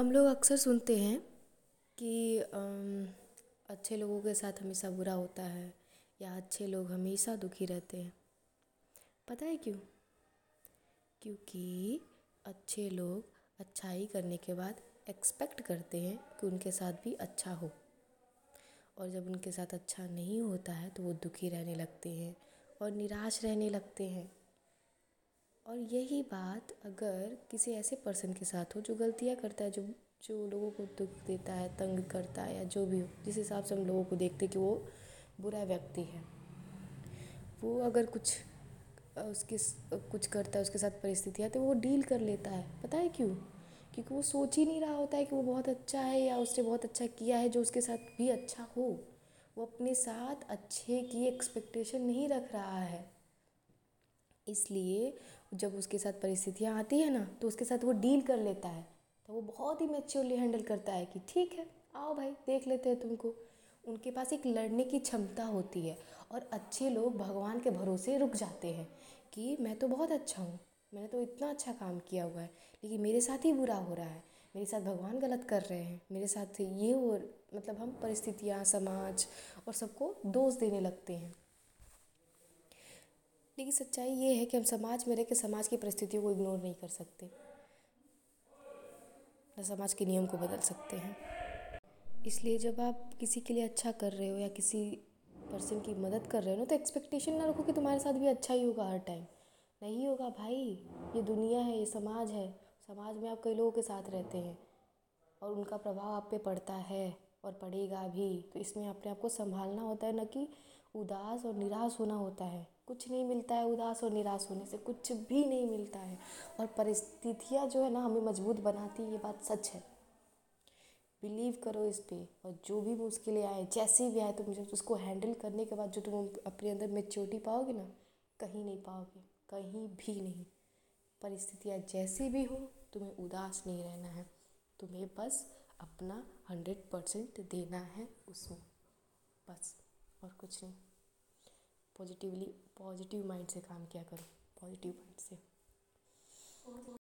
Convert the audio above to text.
हम लोग अक्सर सुनते हैं कि अच्छे लोगों के साथ हमेशा बुरा होता है या अच्छे लोग हमेशा दुखी रहते हैं। पता है क्यों? क्योंकि अच्छे लोग अच्छाई करने के बाद एक्सपेक्ट करते हैं कि उनके साथ भी अच्छा हो। और जब उनके साथ अच्छा नहीं होता है तो वो दुखी रहने लगते हैं और निराश रहने लगते हैं। और यही बात अगर किसी ऐसे पर्सन के साथ हो जो गलतियाँ करता है, जो जो लोगों को दुख देता है, तंग करता है या जो भी हो, जिस हिसाब से हम लोगों को देखते हैं कि वो बुरा व्यक्ति है, वो अगर कुछ उसके कुछ करता है, उसके साथ परिस्थितियाँ तो वो डील कर लेता है। पता है क्यों? क्योंकि वो सोच ही नहीं रहा होता है कि वो बहुत अच्छा है या उसने बहुत अच्छा किया है जो उसके साथ भी अच्छा हो। वो अपने साथ अच्छे की एक्सपेक्टेशन नहीं रख रहा है। इसलिए जब उसके साथ परिस्थितियाँ आती है ना तो उसके साथ वो डील कर लेता है। तो वो बहुत ही मैच्योरली हैंडल करता है कि ठीक है, आओ भाई, देख लेते हैं तुमको। उनके पास एक लड़ने की क्षमता होती है और अच्छे लोग भगवान के भरोसे रुक जाते हैं कि मैं तो बहुत अच्छा हूँ, मैंने तो इतना अच्छा काम किया हुआ है, लेकिन मेरे साथ ही बुरा हो रहा है, मेरे साथ भगवान गलत कर रहे हैं, मेरे साथ ये हो मतलब हम परिस्थितियाँ, समाज और सबको दोष देने लगते हैं। लेकिन सच्चाई ये है कि हम समाज में रह के समाज की परिस्थितियों को इग्नोर नहीं कर सकते। न समाज के नियम को बदल सकते हैं। इसलिए जब आप किसी के लिए अच्छा कर रहे हो या किसी पर्सन की मदद कर रहे हो ना तो एक्सपेक्टेशन ना रखो कि तुम्हारे साथ भी अच्छा ही होगा हर टाइम नहीं होगा भाई, ये दुनिया है, ये समाज है। समाज में आप कई लोगों के साथ रहते हैं और उनका प्रभाव आप पे पड़ता है। और पड़ेगा भी। तो इसमें अपने आप को संभालना होता है, न कि उदास और निराश होना होता है। कुछ नहीं मिलता है उदास और निराश होने से, कुछ भी नहीं मिलता है। और परिस्थितियाँ जो है ना, हमें मज़बूत बनाती है, ये बात सच है। बिलीव करो इस पर और जो भी मुश्किलें आए, जैसे भी आए, तुम जब उसको हैंडल करने के बाद जो तुम अपने अंदर मेच्योरिटी पाओगे ना, कहीं नहीं पाओगे, कहीं भी नहीं। परिस्थितियाँ जैसी भी हो, तुम्हें उदास नहीं रहना है। तुम्हें बस अपना हंड्रेड परसेंट देना है उसमें। बस, और कुछ नहीं। पॉजिटिवली पॉजिटिव माइंड से काम किया करो। पॉजिटिव माइंड से।